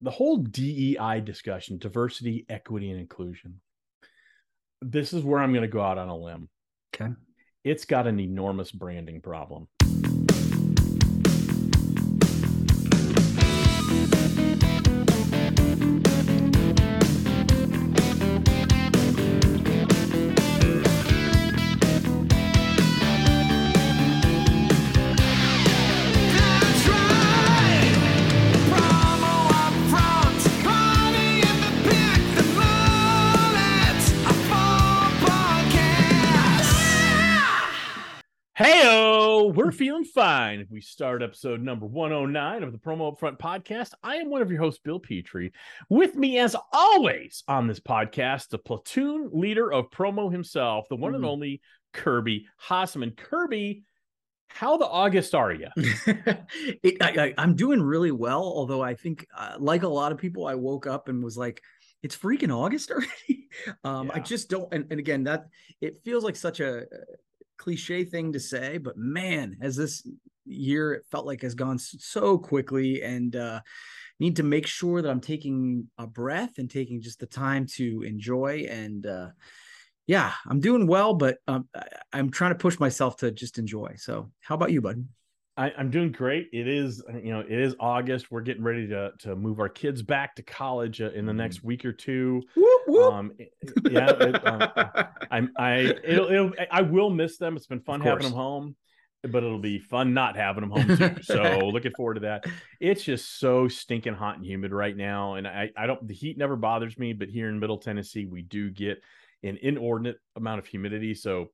the whole DEI discussion, diversity, equity, and inclusion. This is where I'm going to go out on a limb. Okay. It's got an enormous branding problem. We're feeling fine. We start episode number 109 of the Promo Upfront podcast. I am one of your hosts, Bill Petrie. With me, as always, on this podcast, the platoon leader of promo himself, the one and Mhm. only Kirby Hasseman. Kirby, how the August are you? it, I, I, I'm doing really well, although I think, uh, like a lot of people, I woke up and was like, "It's freaking August already." um, I just don't. And, and again, that it feels like such a cliche thing to say, but man, as this year it felt like has gone so quickly, and uh, need to make sure that I'm taking a breath and taking just the time to enjoy and. Uh, yeah, I'm doing well, but um, I'm trying to push myself to just enjoy. So, how about you, bud? I, I'm doing great. It is, you know, it is August. We're getting ready to to move our kids back to college uh, in the next week or two. Whoop, whoop. Um, yeah, it, um, I'm I it'll, it'll I will miss them. It's been fun having them home, but it'll be fun not having them home too. So looking forward to that. It's just so stinking hot and humid right now, and I I don't the heat never bothers me, but here in Middle Tennessee we do get an inordinate amount of humidity. So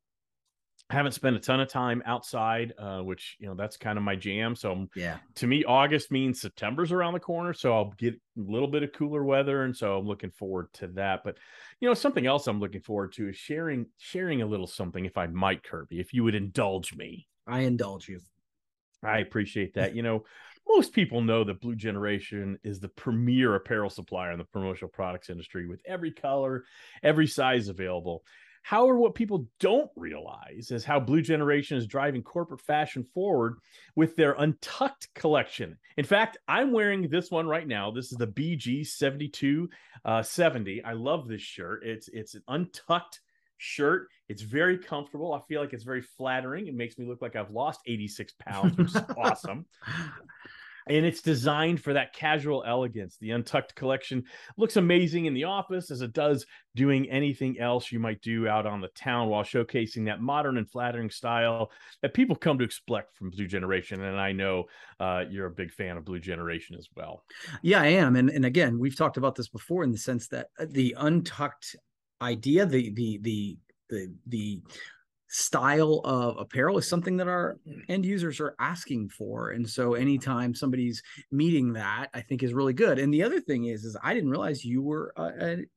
I haven't spent a ton of time outside, uh, which you know that's kind of my jam. So I'm yeah. to me, August means September's around the corner, so I'll get a little bit of cooler weather, and so I'm looking forward to that. But you know, something else I'm looking forward to is sharing sharing a little something, if I might, Kirby, if you would indulge me. I indulge you. I appreciate that. You know, most people know that Blue Generation is the premier apparel supplier in the promotional products industry with every color, every size available. However, what people don't realize is how Blue Generation is driving corporate fashion forward with their Untucked collection. In fact, I'm wearing this one right now. This is the BG 7270. uh, I love this shirt. It's it's an untucked shirt. It's very comfortable. I feel like it's very flattering. It makes me look like I've lost 86 pounds, which is awesome. And it's designed for that casual elegance. The Untucked collection looks amazing in the office as it does doing anything else you might do out on the town while showcasing that modern and flattering style that people come to expect from Blue Generation. And I know uh, you're a big fan of Blue Generation as well. Yeah, I am. And and again, we've talked about this before in the sense that uh, the untucked idea, the the the the the style of apparel is something that our end users are asking for and so anytime somebody's meeting that i think is really good and the other thing is is i didn't realize you were a,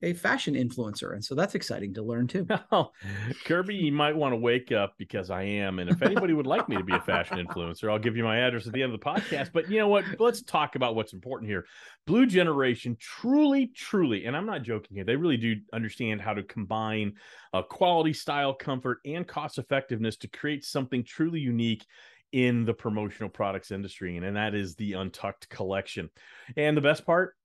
a, a fashion influencer and so that's exciting to learn too Well, Kirby, you might want to wake up because I am. And if anybody would like me to be a fashion influencer, I'll give you my address at the end of the podcast. But you know what? Let's talk about what's important here. Blue Generation truly, truly, and I'm not joking here, they really do understand how to combine uh, quality, style, comfort, and cost effectiveness to create something truly unique in the promotional products industry. And, and that is the Untucked collection. And the best part,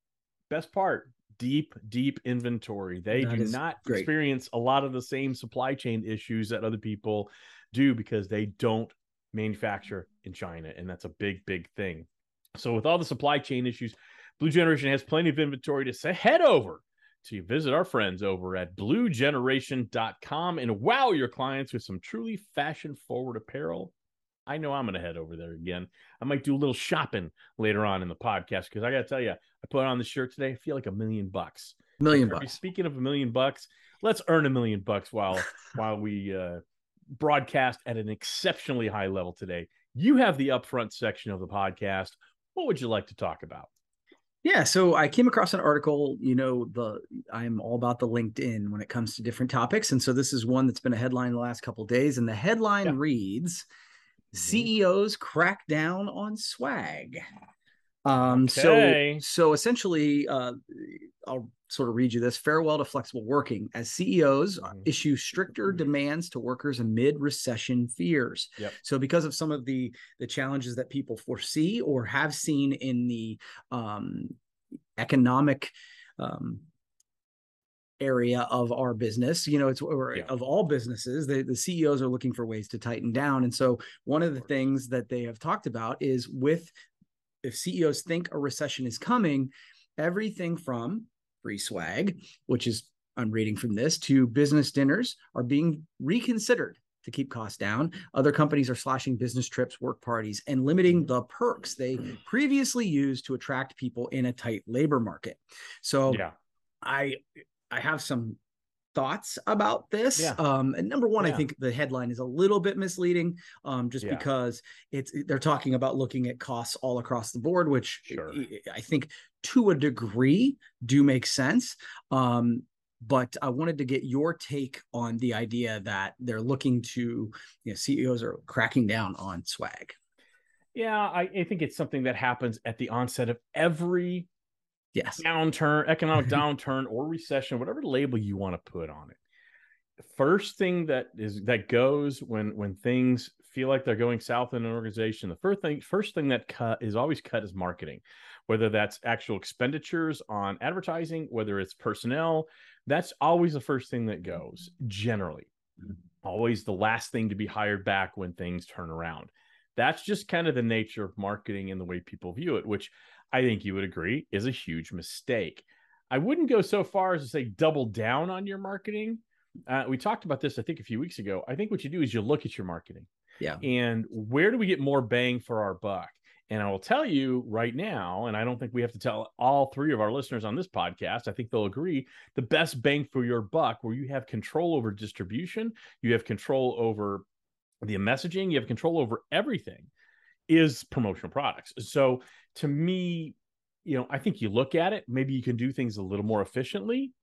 best part, deep, deep inventory. They That do not great. experience a lot of the same supply chain issues that other people do because they don't manufacture in China. And that's a big, big thing. So, with all the supply chain issues, Blue Generation has plenty of inventory to say head over to visit our friends over at bluegeneration.com and wow your clients with some truly fashion forward apparel. I know I'm going to head over there again. I might do a little shopping later on in the podcast because I got to tell you, I put on this shirt today. I feel like a million bucks. million Kirby, bucks Speaking of a million bucks, let's earn a million bucks while while we uh, broadcast at an exceptionally high level today. You have the upfront section of the podcast. What would you like to talk about? Yeah, so I came across an article, you know, the I'm all about the LinkedIn when it comes to different topics and so this is one that's been a headline the last couple of days and the headline Yeah. reads Mhm. CEOs crack down on swag. Um Okay. so so essentially uh I'll sort of read you this farewell to flexible working as CEOs Mhm. issue stricter demands to workers amid recession fears. Yep. So because of some of the the challenges that people foresee or have seen in the um economic um, area of our business. You know, it's Yeah. of all businesses, the, the CEOs are looking for ways to tighten down. And so one of the things that they have talked about is with if CEOs think a recession is coming, everything from free swag, which is I'm reading from this, to business dinners are being reconsidered to keep costs down. Other companies are slashing business trips, work parties, and limiting the perks they previously used to attract people in a tight labor market. So Yeah. I I have some thoughts about this. Yeah. Um, and number one, I think the headline is a little bit misleading, um, just Yeah. because it's they're talking about looking at costs all across the board, which Sure. I- I think to a degree do make sense. Um, but I wanted to get your take on the idea that they're looking to, you know, CEOs are cracking down on swag. Yeah, I, I think it's something that happens at the onset of every Yes. downturn, economic downturn, or recession, whatever label you want to put on it. The first thing that is that goes when when things feel like they're going south in an organization, the first thing first thing that cut is always cut is marketing, whether that's actual expenditures on advertising, whether it's personnel. That's always the first thing that goes generally. Always the last thing to be hired back when things turn around. That's just kind of the nature of marketing and the way people view it, which I think you would agree is a huge mistake. I wouldn't go so far as to say double down on your marketing. Uh, we talked about this, I think, a few weeks ago. I think what you do is you look at your marketing Yeah. and where do we get more bang for our buck? And I will tell you right now, and I don't think we have to tell all three of our listeners on this podcast, I think they'll agree the best bang for your buck, where you have control over distribution, you have control over the messaging, you have control over everything, is promotional products. So to me, you know, I think you look at it, maybe you can do things a little more efficiently,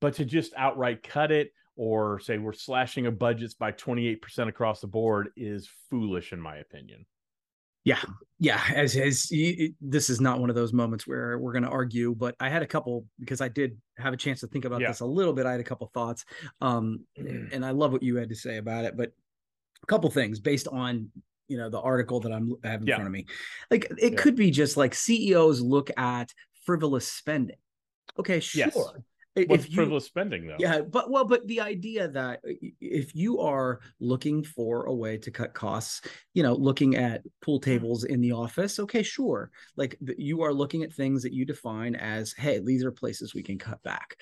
but to just outright cut it or say we're slashing our budgets by 28% across the board is foolish in my opinion. Yeah, yeah. As as y- y- this is not one of those moments where we're going to argue, but I had a couple because I did have a chance to think about Yeah. this a little bit. I had a couple thoughts, um, and I love what you had to say about it. But a couple things based on you know the article that I'm I have in Yeah. front of me. Like it Yeah. could be just like CEOs look at frivolous spending. Okay, sure. Yes. What's you, frivolous spending though? yeah, but well, but the idea that uh, if you are looking for a way to cut costs, you know, looking at pool mm-hmm. tables in the office, okay, sure. Like you are looking at things that you define as, hey, these are places we can cut back.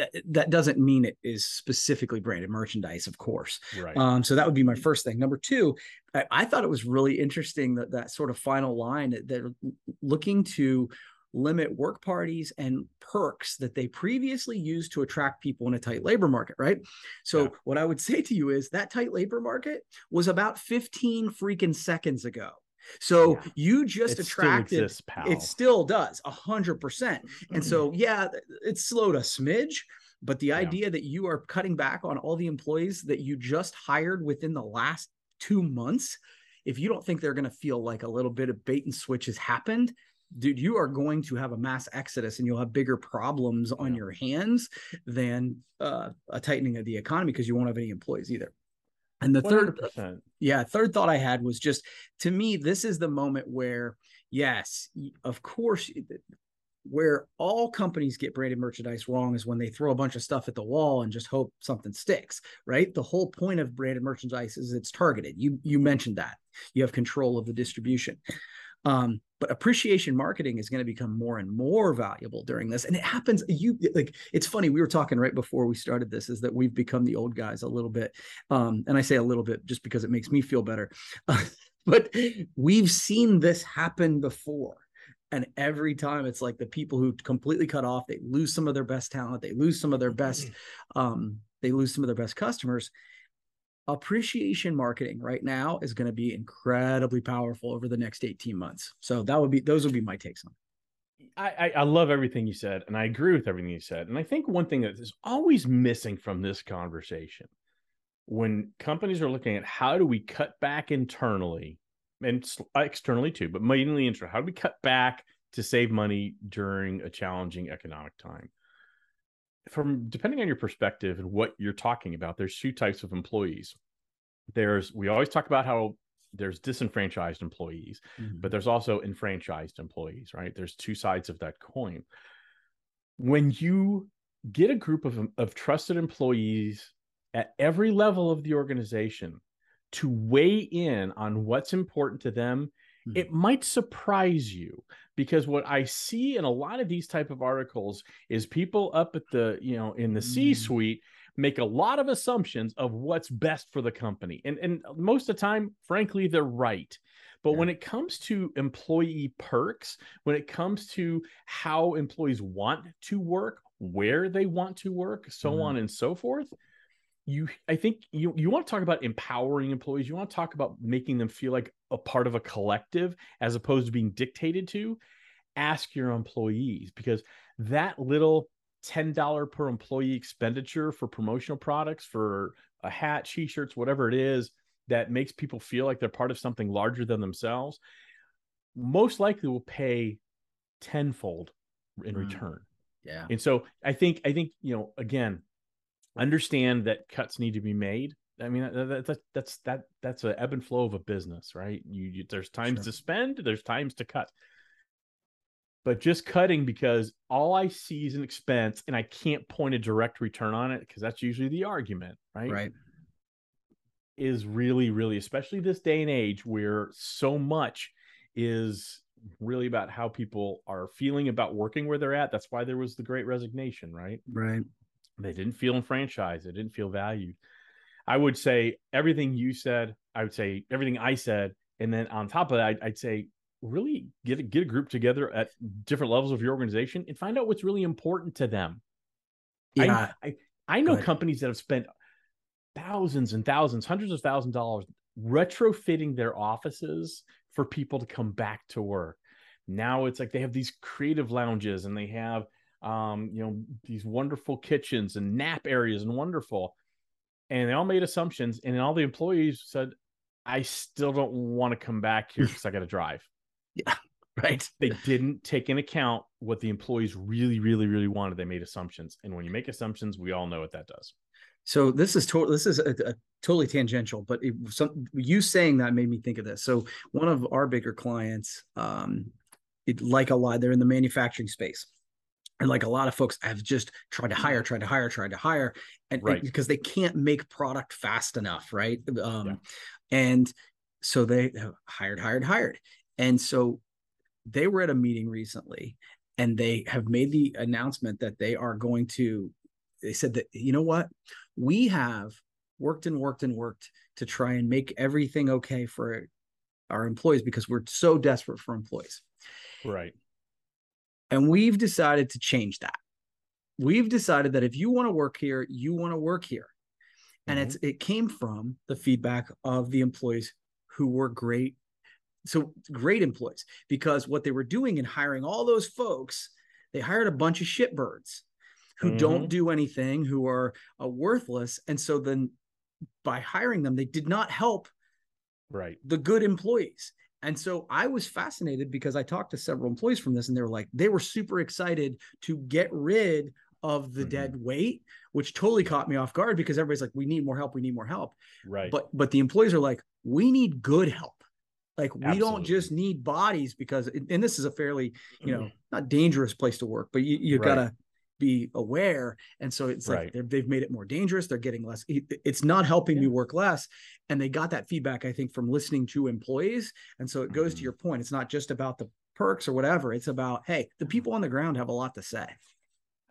That, that doesn't mean it is specifically branded merchandise, of course. Right. Um, so that would be my first thing. Number two, I, I thought it was really interesting that that sort of final line that they're looking to limit work parties and perks that they previously used to attract people in a tight labor market, right? So Yeah. what I would say to you is that tight labor market was about 15 freaking seconds ago. So Yeah. you just it still attracted exists, pal. it still does a hundred percent. And so, yeah, it's slowed a smidge, but the Yeah. idea that you are cutting back on all the employees that you just hired within the last two months, if you don't think they're going to feel like a little bit of bait and switch has happened, dude, you are going to have a mass exodus and you'll have bigger problems on Yeah. your hands than uh, a tightening of the economy because you won't have any employees either. And the third 100%. yeah third thought i had was just to me this is the moment where yes of course where all companies get branded merchandise wrong is when they throw a bunch of stuff at the wall and just hope something sticks right? The whole point of branded merchandise is it's targeted. You you mentioned that. You have control of the distribution um but appreciation marketing is going to become more and more valuable during this and it happens you like it's funny we were talking right before we started this is that we've become the old guys a little bit um and i say a little bit just because it makes me feel better but we've seen this happen before and every time it's like the people who completely cut off they lose some of their best talent they lose some of their best um they lose some of their best customers appreciation marketing right now is going to be incredibly powerful over the next 18 months so that would be those would be my takes on it. I, I, I love everything you said, and I agree with everything you said. And I think one thing that is always missing from this conversation when companies are looking at how do we cut back internally and externally too, but mainly internal, how do we cut back to save money during a challenging economic time? From depending on your perspective and what you're talking about, there's two types of employees. There's we always talk about how there's disenfranchised employees Mhm. but there's also enfranchised employees, right? There's two sides of that coin. When you get a group of, of trusted employees at every level of the organization to weigh in on what's important to them, Mhm. it might surprise you because what I see in a lot of these type of articles is people up at the, you know, in the Mm. C-suite make a lot of assumptions of what's best for the company. And and most of the time, frankly, they're right. But when it comes to employee perks, when it comes to how employees want to work, where they want to work, so Mhm. on and so forth, you I think you you want to talk about empowering employees, you want to talk about making them feel like a part of a collective as opposed to being dictated to, ask your employees because that little $10 per employee expenditure for promotional products for a hat, t-shirts, whatever it is that makes people feel like they're part of something larger than themselves, most likely will pay tenfold in Mm. return. yeah. And so I think I think you know again, understand that cuts need to be made. I mean that, that, that that's that that's a ebb and flow of a business, right? You, you there's times Sure. to spend, there's times to cut. But just cutting because all I see is an expense and I can't point a direct return on it because that's usually the argument, right? Right. Is really really especially this day and age where so much is really about how people are feeling about working where they're at. That's why there was the great resignation, right? Right. They didn't feel enfranchised they didn't feel valued. I would say everything you said i would say everything i said and then on top of that i'd, I'd say really get a, get a group together at different levels of your organization and find out what's really important to them. Yeah. I, I, I know companies that have spent thousands and thousands hundreds of thousands of dollars retrofitting their offices for people to come back to work. Now it's like they have these creative lounges and they have um, you know, these wonderful kitchens and nap areas and wonderful. And they all made assumptions, and all the employees said, I still don't want to come back here because I got to drive. Yeah, right. They didn't take in account what the employees really, really, really wanted. They made assumptions. And when you make assumptions, we all know what that does. So this is total. This is a, a totally tangential, but it, some you saying that made me think of this. So one of our bigger clients, um, it, like a lot, they're in the manufacturing space, and like a lot of folks have just tried to hire, tried to hire, tried to hire, and, and Right. because they can't make product fast enough, right? Um, Yeah. and so they have hired, hired, hired, and so they were at a meeting recently, and they have made the announcement that they are going to. They said that you know what we have worked and worked and worked to try and make everything okay for our employees because we're so desperate for employees. Right. And we've decided to change that. We've decided that if you want to work here, you want to work here. And it's it came from the feedback of the employees who were great. So great employees, because what they were doing in hiring all those folks, they hired a bunch of shitbirds who Mhm. don't do anything, who are uh, worthless. And so then by hiring them, they did not help Right. the good employees. And so I was fascinated because I talked to several employees from this and they were like, they were super excited to get rid of the Mhm. dead weight, which totally caught me off guard because everybody's like, we need more help, we need more help. Right. But but the employees are like, we need good help. Like we don't just need bodies because and this is a fairly, you Mm-hmm. know, not dangerous place to work, but you you Right. gotta be aware. And so it's Right. like they've, made it more dangerous. They're getting less. It's not helping me work less. And they got that feedback, I think, from listening to employees. And so it goes to Mhm. your point. It's not just about the perks or whatever. It's about, hey, the people on the ground have a lot to say.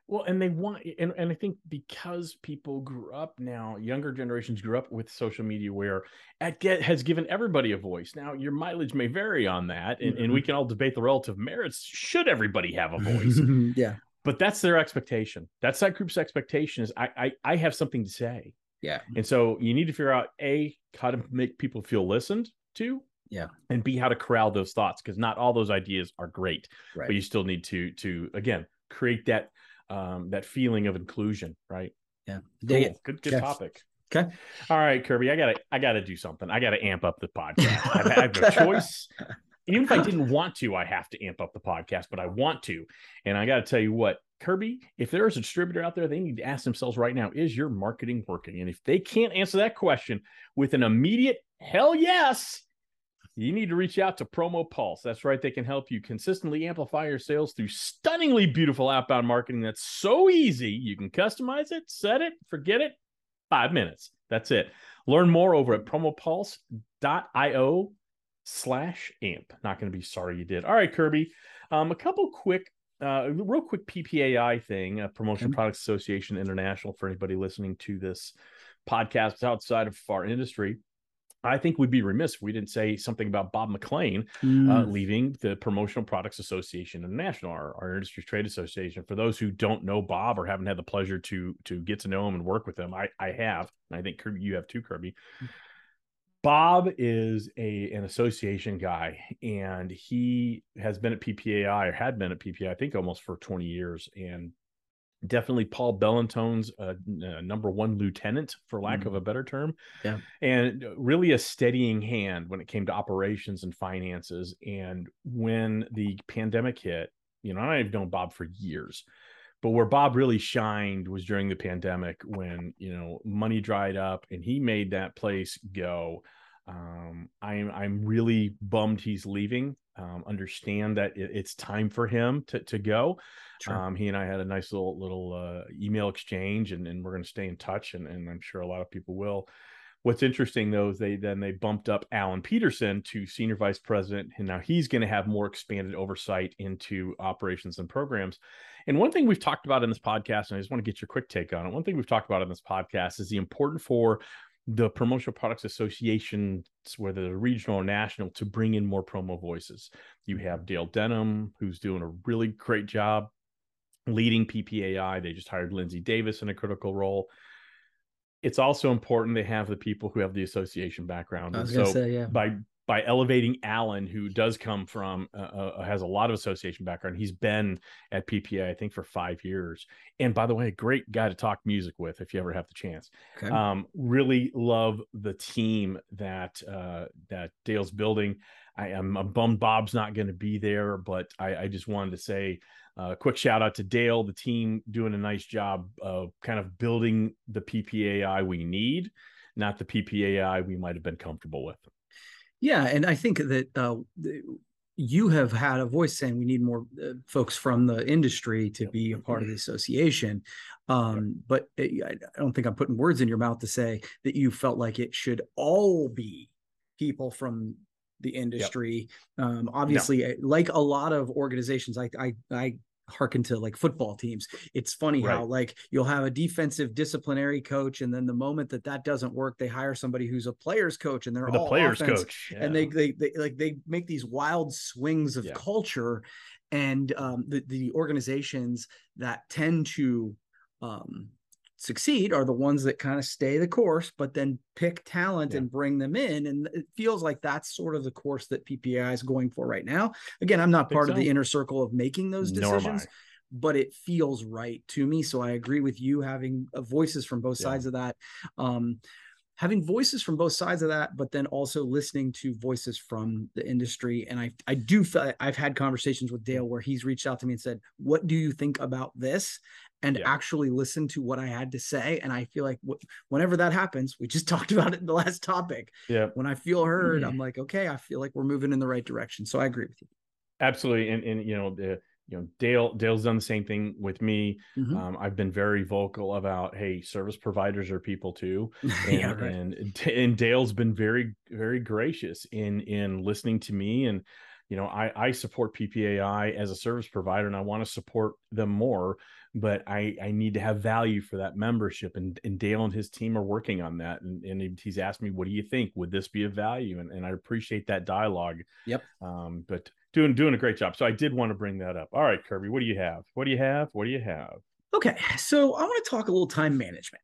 Well, and they want, and, and I think because people grew up now, younger generations grew up with social media where at get, has given everybody a voice. Now, your mileage may vary on that, and, and we can all debate the relative merits. Should everybody have a voice? yeah. But that's their expectation. That's that group's expectation is I, I, I have something to say. Yeah. And so you need to figure out A, how to make people feel listened to. Yeah. And B, how to corral those thoughts because not all those ideas are great Right. but you still need to to again create that um that feeling of inclusion right yeah. Cool. good good topic Okay. all right kirby i gotta i gotta do something i gotta amp up the podcast I've, I have a choice and even if i didn't want to i have to amp up the podcast but i want to and i gotta tell you what kirby if there's a distributor out there they need to ask themselves right now is your marketing working and if they can't answer that question with an immediate hell yes you need to reach out to Promo Pulse. That's right. They can help you consistently amplify your sales through stunningly beautiful outbound marketing that's so easy. You can customize it, set it, forget it. Five minutes. That's it. Learn more over at promopulse.io slash amp. Not going to be sorry you did. All right, Kirby. Um, a couple quick, uh, real quick PPAI thing, uh, Promotion Okay. Products Association International, for anybody listening to this podcast outside of our industry. I think we'd be remiss if we didn't say something about Bob McLean uh, Mm, leaving the Promotional Products Association International, our, our industry trade association. For those who don't know Bob or haven't had the pleasure to to get to know him and work with him, I I have, and I think Kirby, you have too, Kirby. Bob is a an association guy, and he has been at PPAI or had been at PPAI, I think, almost for twenty years, and definitely Paul Bellantone's uh, uh, number one lieutenant, for lack of a better term. Yeah. And really a steadying hand when it came to operations and finances. And when the pandemic hit, you know, I've known Bob for years, but where Bob really shined was during the pandemic when, you know, money dried up and he made that place go. Um, I'm I'm really bummed he's leaving. Um, understand that it, it's time for him to to go. sure. Um, he and I had a nice little little uh, email exchange, and, and we're going to stay in touch, and, and I'm sure a lot of people will. What's interesting though is they then they bumped up Alan Peterson to senior vice president, and now he's going to have more expanded oversight into operations and programs. And one thing we've talked about in this podcast, and I just want to get your quick take on it. One thing we've talked about in this podcast is the important for the promotional products associations, whether they're regional or national, to bring in more promo voices. You have Dale Denham, who's doing a really great job leading PPAI. They just hired Lindsay Davis in a critical role. It's also important they have the people who have the association background. I was so say, yeah. by by elevating Alan, who does come from uh, uh, has a lot of association background. He's been at PPA, I think, for five years. And by the way, a great guy to talk music with if you ever have the chance. Okay. Um, really love the team that uh, that Dale's building. I am I'm bummed Bob's not going to be there, but I, I just wanted to say a uh, quick shout out to Dale, the team doing a nice job of kind of building the PPAI we need, not the PPAI we might have been comfortable with. Yeah, and I think that uh, you have had a voice saying we need more uh, folks from the industry to be a part of the association. Um, But I I don't think I'm putting words in your mouth to say that you felt like it should all be people from the industry. Um, obviously, uh, like a lot of organizations, I I I hearken to like football teams. It's funny how like you'll have a defensive disciplinary coach, and then the moment that that doesn't work, they hire somebody who's a players coach, and they're the all players offense coach. and they, they they like they make these wild swings of Yeah. culture and um, the the organizations that tend to um, succeed are the ones that kind of stay the course but then pick talent Yeah. and bring them in and it feels like that's sort of the course that PPI is going for right now again I'm not part of the inner circle of making those decisions but it feels right to me so I agree with you having uh, voices from both Yeah. sides of that um, having voices from both sides of that, but then also listening to voices from the industry. And I, I do feel I've had conversations with Dale where he's reached out to me and said, "What do you think about this?" And Yeah. actually listen to what I had to say. And I feel like wh- whenever that happens, we just talked about it in the last topic. Yeah. When I feel heard, Mm-hmm. I'm like, okay, I feel like we're moving in the right direction. So I agree with you. Absolutely, and and you know the you know Dale Dale's done the same thing with me. Mhm. Um, I've been very vocal about hey, service providers are people too, and yeah, right. and and Dale's been very very gracious in in listening to me and you know I I support PPAI as a service provider and I want to support them more, but I I need to have value for that membership and and Dale and his team are working on that and and he's asked me what do you think would this be of value and and I appreciate that dialogue. Yep. Um, but doing doing a great job. So I did want to bring that up. All right, Kirby, what do you have? What do you have? What do you have? Okay. So I want to talk a little time management.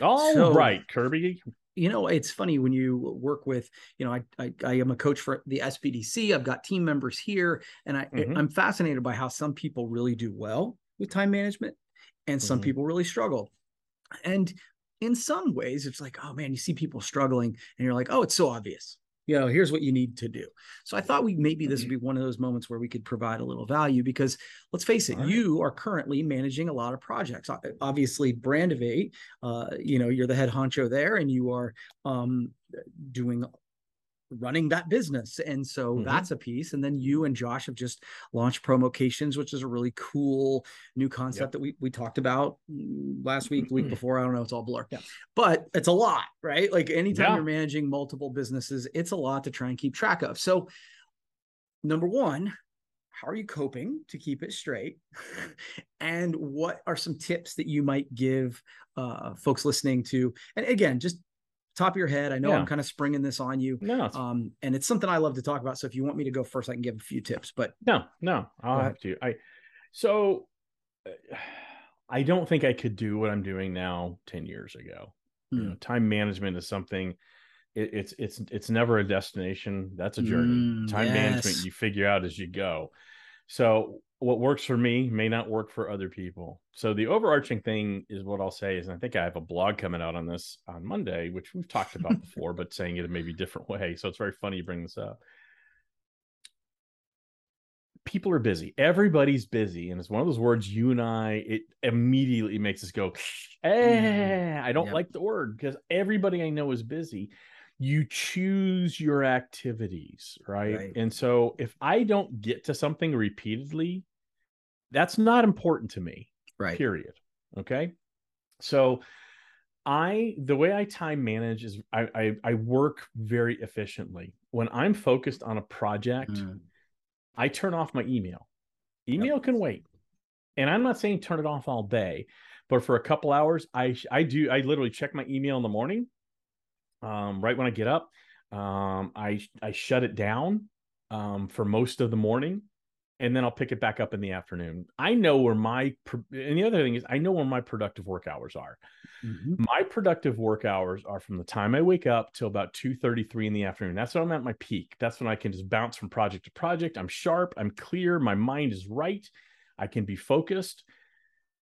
All right, So- Kirby. you know it's funny when you work with you know I, I i am a coach for the spdc i've got team members here and i Mhm. i'm fascinated by how some people really do well with time management and some Mhm. people really struggle and in some ways it's like oh man you see people struggling and you're like oh it's so obvious you know here's what you need to do. So i thought we maybe this would be one of those moments where we could provide a little value because let's face it right. you are currently managing a lot of projects. Obviously brandivate uh, you know you're the head honcho there and you are um, doing running that business. And so Mhm. that's a piece. And then you and Josh have just launched Promocations, which is a really cool new concept that we we talked about mm, last week, the week before. I don't know, it's all blur. Yeah. But it's a lot, right? Like anytime Yeah. you're managing multiple businesses, it's a lot to try and keep track of. So number one, how are you coping to keep it straight? and what are some tips that you might give uh, folks listening to? And again, just top of your head, I know I'm kind of springing this on you, No, um, and it's something I love to talk about. So if you want me to go first, I can give a few tips. But no, no, I'll have to. I so uh, I don't think I could do what I'm doing now 10 years ago. You Hmm. know, time management is something it, it's it's it's never a destination. That's a journey. Mm, time management you figure out as you go. So what works for me may not work for other people. So the overarching thing is what I'll say is, and I think I have a blog coming out on this on Monday, which we've talked about before, but saying it in maybe a different way. So it's very funny you bring this up. People are busy. Everybody's busy, and it's one of those words you and I. It immediately makes us go, "Eh." I don't Yep. like the word because everybody I know is busy. You choose your activities, right? Right. And so if I don't get to something repeatedly, that's not important to me right, period. Okay? So i the way i time manage is i i, I work very efficiently. When i'm focused on a project Mm, i turn off my email. Email can wait. And i'm not saying turn it off all day but for a couple hours i i do i literally check my email in the morning um right when i get up. Um i i shut it down um for most of the morning and then I'll pick it back up in the afternoon. I know where my and the other thing is I know where my productive work hours are. mhm. My productive work hours are from the time I wake up till about 2:33 in the afternoon. That's when I'm at my peak. That's when I can just bounce from project to project. I'm sharp, I'm clear, my mind is right. I can be focused.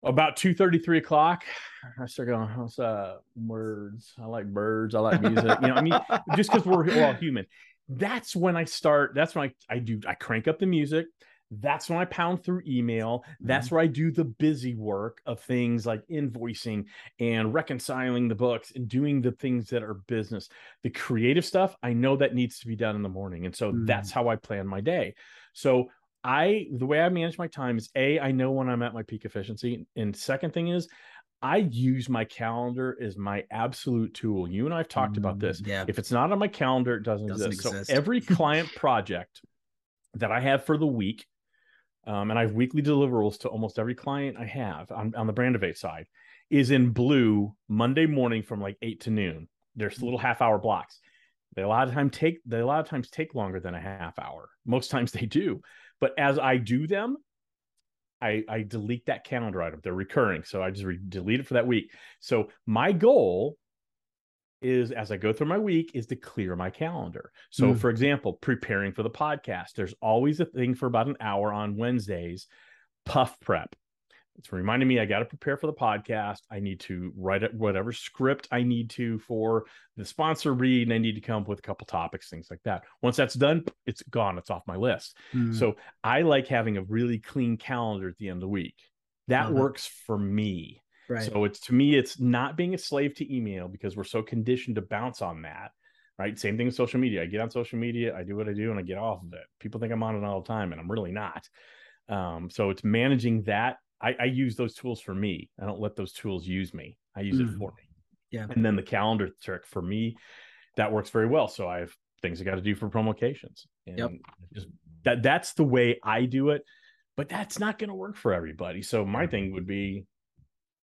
About 2:33 o'clock, I start going, what's uh words? I like birds, I like music. you know, I mean, just because we're, we're all human. That's when I start, that's when I, I do, I crank up the music. That's when I pound through email. That's where I do the busy work of things like invoicing and reconciling the books and doing the things that are business. The creative stuff, I know that needs to be done in the morning. And so Mm. that's how I plan my day. So I, the way I manage my time is A, I know when I'm at my peak efficiency. And second thing is, I use my calendar as my absolute tool. You and I have talked about this. Mm, Yeah. If it's not on my calendar, it doesn't, Doesn't exist. exist. So every client project that I have for the week, um, and I have weekly deliverables to almost every client I have on, on the Brandivate side, is in blue Monday morning from like eight to noon. There's little half hour blocks. They a lot of time take they a lot of times take longer than a half hour. Most times they do. But as I do them, I, I delete that calendar item. They're recurring. So I just re- delete it for that week. So my goal is as I go through my week is to clear my calendar. So Mm. for example, preparing for the podcast, there's always a thing for about an hour on Wednesdays, puff prep. It's reminding me I got to prepare for the podcast. I need to write it whatever script I need to for the sponsor read, and I need to come up with a couple topics, things like that. Once that's done, it's gone. It's off my list. Mm, So I like having a really clean calendar at the end of the week. That Love it. works for me. Right. So it's to me, it's not being a slave to email because we're so conditioned to bounce on that. Right. Same thing with social media. I get on social media, I do what I do, and I get off of it. People think I'm on it all the time, and I'm really not. Um, so it's managing that. I, I use those tools for me. I don't let those tools use me. I use Mm. it for me. Yeah. And then the calendar trick for me, that works very well. So I have things I got to do for promocations. And Yep. just that that's the way I do it. But that's not going to work for everybody. So my thing would be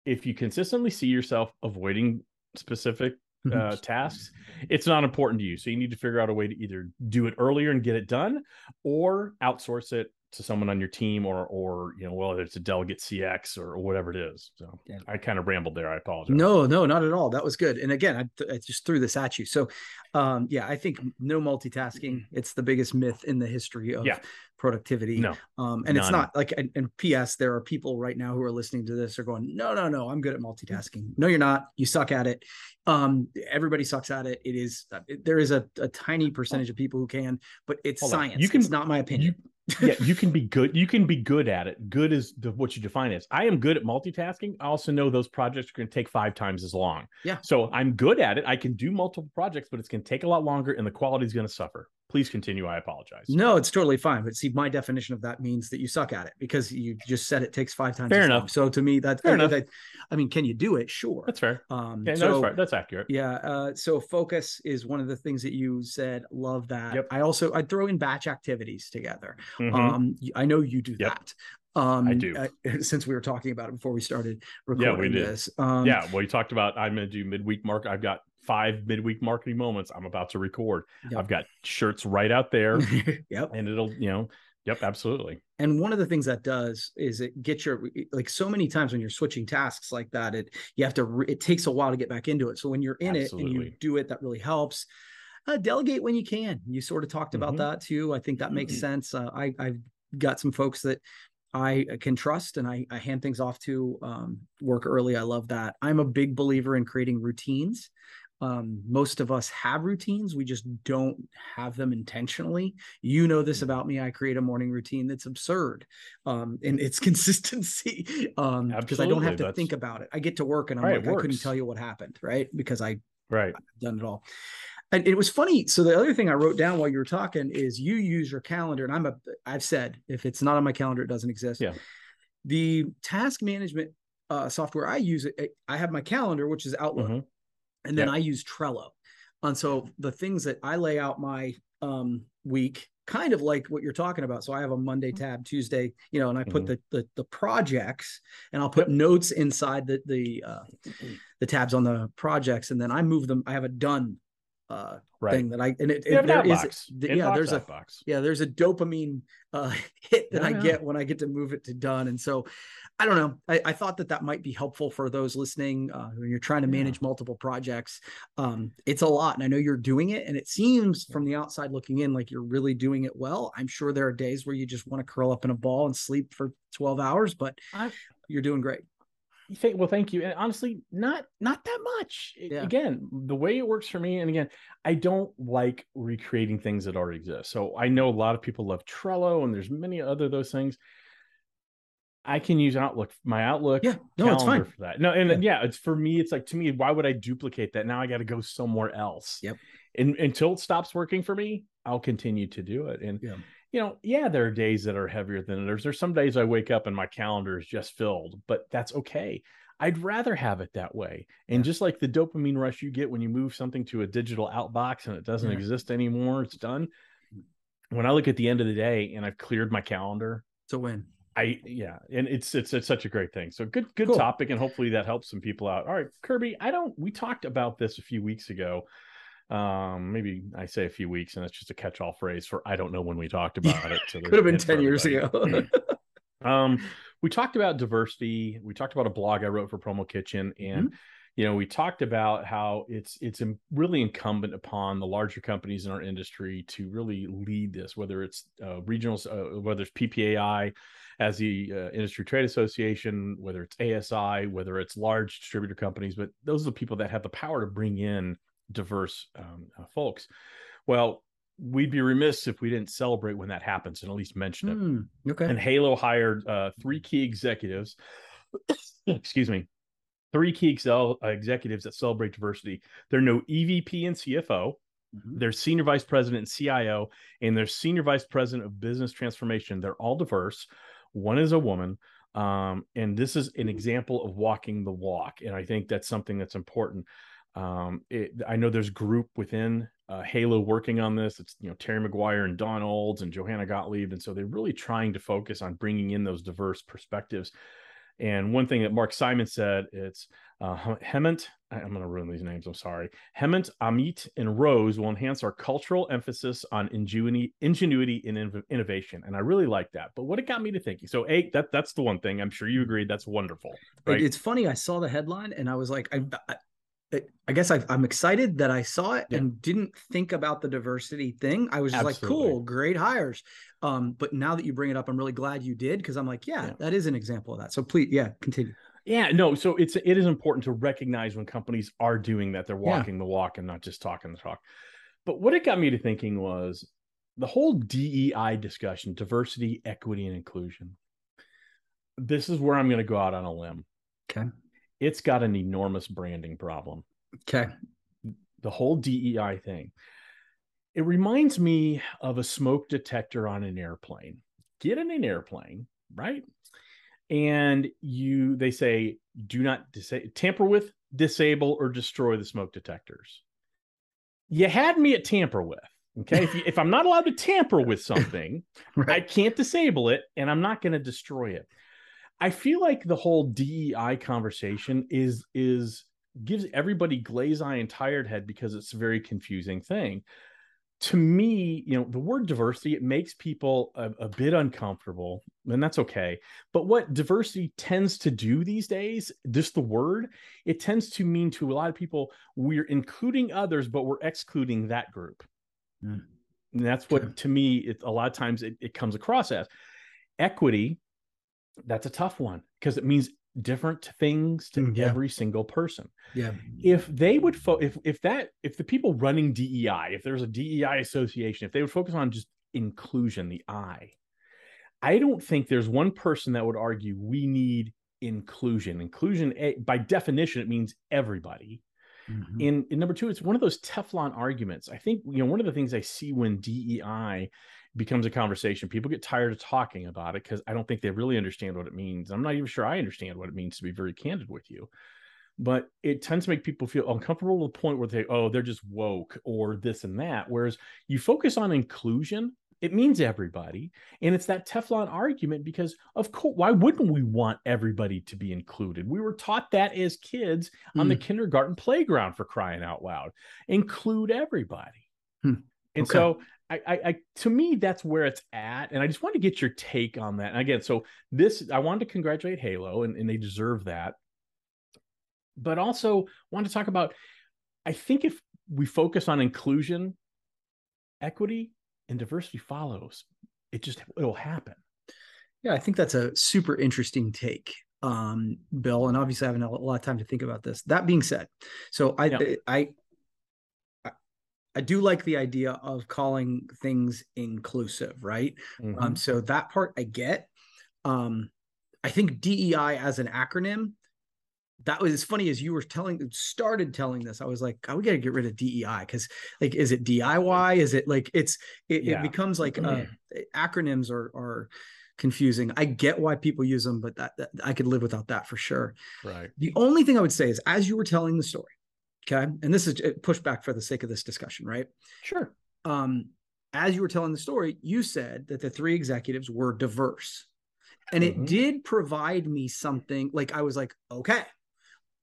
if you consistently see yourself avoiding specific uh, tasks, it's not important to you. So you need to figure out a way to either do it earlier and get it done, or outsource it to someone on your team, or or you know whether it's a delegate CX or whatever it is. So Yeah. I kind of rambled there. I apologize. No, no, not at all. That was good. And again, I, th- I just threw this at you. So, um, yeah, I think no multitasking. It's the biggest myth in the history of Yeah. Productivity. no, Um, and it's not like, and, and P.S. There are people right now who are listening to this are going, no, no, no, I'm good at multitasking. No, you're not. You suck at it. Um, everybody sucks at it. It is. uh, it- there is a, a tiny percentage of people who can, but it's Hold on. science. You can- It's not my opinion. yeah, you can be good. You can be good at it. Good is the, what you define as. I am good at multitasking. I also know those projects are going to take five times as long. Yeah. So I'm good at it. I can do multiple projects, but it's going to take a lot longer and the quality is going to suffer. Please continue. I apologize. No, it's totally fine. But see, my definition of that means that you suck at it because you just said it takes five times. Fair enough. So to me, that's Fair I, enough. I, I mean, can you do it? Sure. That's fair. um, Yeah, no, that's right. That's accurate. Yeah. Uh, so focus is one of the things that you said. Love that. Yep. I also I'd throw in batch activities together. Mhm. Um, I know you do Yep. that. Um, I do. uh, since we were talking about it before we started recording Yeah, we did. this. Um, yeah. Well, you talked about I'm going to do midweek mark. I've got five midweek marketing moments I'm about to record. Yep. I've got shirts right out there yep. and it'll, you know, yep, absolutely. And one of the things that does is it gets your like so many times when you're switching tasks like that, it you have to it takes a while to get back into it. So when you're in it and you do it, that really helps. Uh, delegate when you can. You sort of talked about Mhm. that too. I think that makes sense. Uh, I I've got some folks that I uh, can trust and I, I hand things off to um, work early. I love that. I'm a big believer in creating routines. Um, most of us have routines. We just don't have them intentionally. You know this about me. I create a morning routine that's absurd um, in its consistency um, because I don't have to that's- think about it. I get to work and I'm Right, like, I couldn't tell you what happened, right? Because I Right. done it all. And it was funny. So the other thing I wrote down while you were talking is you use your calendar, and I'm a I've said if it's not on my calendar, it doesn't exist. Yeah. The task management uh, software I use, it, I have my calendar, which is Outlook, Mhm. And then Yeah. I use Trello. And so the things that I lay out my um, week, kind of like what you're talking about. So I have a Monday tab, Tuesday, you know, and I put Mhm. the, the the projects, and I'll put Yep. notes inside the the uh, the tabs on the projects, and then I move them. I have a done uh, Right. thing that I and it, it there is outbox. th- yeah Inbox, there's a outbox. yeah there's a dopamine uh, hit that Yeah, I yeah. get when I get to move it to done, and so I don't know. I, I thought that that might be helpful for those listening uh, when you're trying to Yeah. manage multiple projects. Um, it's a lot, and I know you're doing it, and it seems from the outside looking in like you're really doing it well. I'm sure there are days where you just want to curl up in a ball and sleep for 12 hours, but I- you're doing great. Think- well, thank you. And honestly, not not that much. Yeah. Again, the way it works for me, and again, I don't like recreating things that already exist. So I know a lot of people love Trello, and there's many other those things. I can use Outlook, my Outlook Yeah, no, it's calendar fine. for that. No, and yeah. it's for me. It's like to me, why would I duplicate that? Now I got to go somewhere else. Yep. And until it stops working for me, I'll continue to do it. And Yeah. you know, yeah, there are days that are heavier than others. There's some days I wake up and my calendar is just filled, but that's okay. I'd rather have it that way. And Yeah. just like the dopamine rush you get when you move something to a digital outbox and it doesn't Yeah. exist anymore, it's done. When I look at the end of the day and I've cleared my calendar, It's a win. I yeah, and it's it's it's such a great thing. So good good Cool. topic, and hopefully that helps some people out. All right, Kirby, I don't. We talked about this a few weeks ago. Um, maybe I say a few weeks, and that's just a catch-all phrase for I don't know when we talked about it. So Could have been 10 years ago. Um, we talked about diversity. We talked about a blog I wrote for Promo Kitchen, and Mm-hmm. you know, we talked about how it's it's really incumbent upon the larger companies in our industry to really lead this, whether it's uh, regionals, uh, whether it's PPAI as the uh, industry trade association, whether it's ASI, whether it's large distributor companies, but those are the people that have the power to bring in diverse um, uh, folks. Well, we'd be remiss if we didn't celebrate when that happens and at least mention it Hmm, okay. and Halo hired uh, three key executives. excuse me, three key excel, uh, executives that celebrate diversity. They're no EVP and CFO. Mhm. They're senior vice president and CIO, and they're senior vice president of business transformation. They're all diverse. One is a woman. Um, and this is an example of walking the walk. And I think that's something that's important. Um, it, I know there's group within uh, Halo working on this. It's you know Terry McGuire and Don Olds and Johanna Gottlieb, and so they're really trying to focus on bringing in those diverse perspectives. And one thing that Mark Simon said, it's uh, Hemant. I'm going to ruin these names. I'm sorry. Hemant, Amit, and Rose will enhance our cultural emphasis on ingenuity, ingenuity and innovation. And I really like that. But what it got me to thinking. So, a that that's the one thing. I'm sure you agreed. That's wonderful, right? It's funny. I saw the headline and I was like, I, I, guess I, I'm excited that I saw it Yeah. and didn't think about the diversity thing. I was just like, cool, great hires. Um, but now that you bring it up, I'm really glad you did because I'm like, yeah, Yeah. that is an example of that. So please, yeah, continue. Yeah, no. So it's it is important to recognize when companies are doing that. They're Yeah. walking the walk and not just talking the talk. But what it got me to thinking was the whole DEI discussion, diversity, equity, and inclusion. This is where I'm going to go out on a limb. Okay. It's got an enormous branding problem. Okay. The whole DEI thing. It reminds me of a smoke detector on an airplane. Get in an airplane, right? And you, they say, do not disa- tamper with, disable, or destroy the smoke detectors. You had me at tamper with. Okay. if, you, if I'm not allowed to tamper with something, I can't disable it and I'm not going to destroy it. I feel like the whole DEI conversation is is gives everybody glaze eye and tired head because it's a very confusing thing. To me, you know, the word diversity it makes people a, a bit uncomfortable, and that's okay. But what diversity tends to do these days, just the word, it tends to mean to a lot of people we're including others, but we're excluding that group. Mm. And that's what to me it, a lot of times it, it comes across as equity. That's a tough one because it means different things to Mm, yeah. every single person. Yeah. If they would fo- if if that if the people running DEI, if there's a DEI association, if they would focus on just inclusion, the I, I don't think there's one person that would argue we need inclusion. Inclusion, eh, by definition, it means everybody. Mhm. And, and number two, it's one of those Teflon arguments. I think you know one of the things I see when DEI becomes a conversation, people get tired of talking about it because I don't think they really understand what it means. I'm not even sure I understand what it means to be very candid with you. But it tends to make people feel uncomfortable to the point where they, oh, they're just woke or this and that. Whereas you focus on inclusion, it means everybody. And it's that Teflon argument because, of course, why wouldn't we want everybody to be included? We were taught that as kids on the kindergarten playground for crying out loud. Include everybody. Hmm. And Okay. so I, I, I to me, that's where it's at. And I just wanted to get your take on that. And again, so this I wanted to congratulate Halo and, and they deserve that. But also want to talk about I think if we focus on inclusion, equity, and diversity follows, it just it'll happen. Yeah, I think that's a super interesting take, um, Bill. And obviously, I haven't a lot of time to think about this. That being said, so I, Yeah. I, I, I do like the idea of calling things inclusive, right? Mm-hmm. Um, so that part I get. Um, I think DEI as an acronym. That was as funny as you were telling started telling this. I was like, oh, we got to get rid of DEI because, like, is it DIY? Is it like it's it, Yeah. it becomes like uh, acronyms are are confusing. I get why people use them, but that, that I could live without that for sure. right. The only thing I would say is, as you were telling the story, okay, and this is pushback for the sake of this discussion, right? Sure. um, as you were telling the story, you said that the three executives were diverse. And it Mhm. did provide me something like I was like, okay,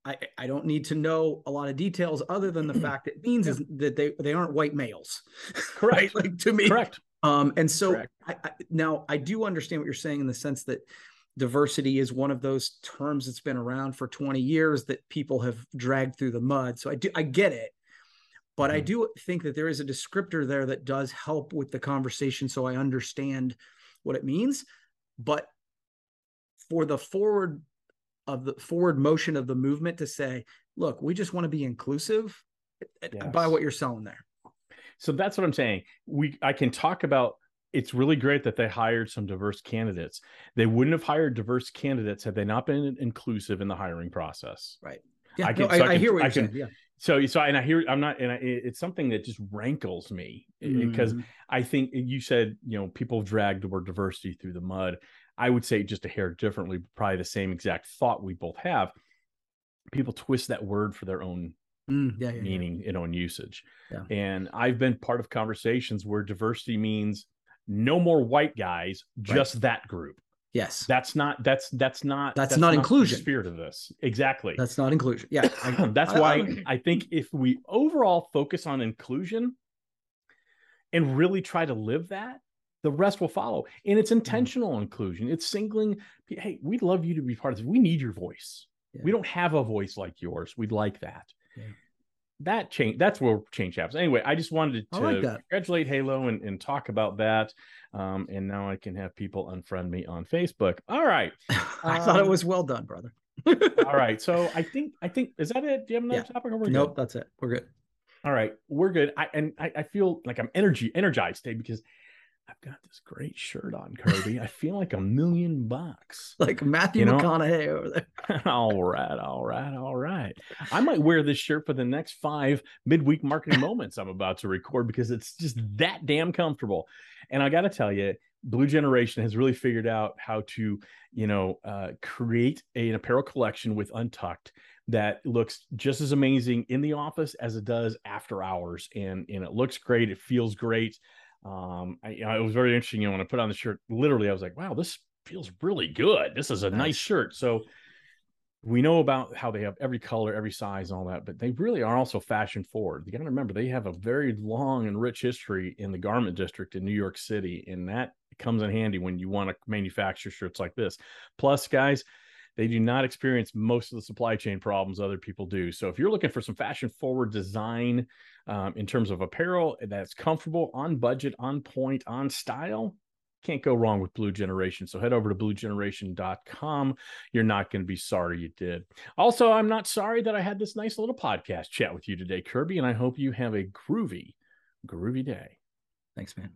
I, I don't need to know a lot of details other than the fact it means is that they, they aren't white males. Correct. like to me. Correct. Um, and so. I, I, now I do understand what you're saying in the sense that diversity is one of those terms that's been around for 20 years that people have dragged through the mud. So I do I get it. But I Mhm. do think that there is a descriptor there that does help with the conversation so I understand what it means. But for the forward of the forward motion of the movement to say, look, we just want to be inclusive, I buy what you're selling there. So that's what I'm saying. We I can talk about it's really great that they hired some diverse candidates. They wouldn't have hired diverse candidates had they not been inclusive in the hiring process. Right. Yeah, I can- I, so I I can- hear what I you're can- saying. Yeah. So so and I hear I'm not and I, it's something that just rankles me because Mhm. I think you said you know people dragged the word diversity through the mud. I would say just a hair differently, probably the same exact thought we both have. People twist that word for their own Mm, yeah, yeah, yeah. meaning you know and usage Yeah. and i've been part of conversations where diversity means no more white guys just that group Yes. that's not that's that's not That's not the inclusion. spirit of this exactly That's not inclusion. Yeah. I- that's I- why I- I, think if we overall focus on inclusion and really try to live that the rest will follow and it's mm-hmm. intentional inclusion it's singling hey we'd love you to be part of this we need your voice Yeah. we don't have a voice like yours we'd like that Yeah. That change that's where change happens anyway i just wanted to like congratulate halo and, and talk about that um, and now i can have people unfriend me on facebook all right I thought it Um, was well done, brother. all right so i think i think is that it do you have another Yeah. topic or we're good? nope, that's it. We're good. All right, we're good. I and I, I feel like I'm energy energized today because I've got this great shirt on, Kirby. I feel like a million bucks. Like Matthew You know- McConaughey over there. all right, all right, all right. I might wear this shirt for the next five midweek marketing moments I'm about to record because it's just that damn comfortable. And I got to tell you, Blue Generation has really figured out how to, you know, uh, create an apparel collection with Untucked that looks just as amazing in the office as it does after hours, and and it looks great. It feels great. Um, I, you know, it was very interesting. You know, when I put on the shirt, literally, I was like, "Wow, this feels really good. This is a nice Nice. shirt." So we know about how they have every color, every size, and all that, but they really are also fashion forward. You got to remember they have a very long and rich history in the garment district in New York City, and that comes in handy when you want to manufacture shirts like this. Plus, guys, they do not experience most of the supply chain problems other people do. So, if you're looking for some fashion forward design um, in terms of apparel that's comfortable, on budget, on point, on style, can't go wrong with Blue Generation. So head over to bluegeneration.com. You're not going to be sorry you did. Also, I'm not sorry that I had this nice little podcast chat with you today, Kirby, and I hope you have a groovy, groovy day. Thanks, man.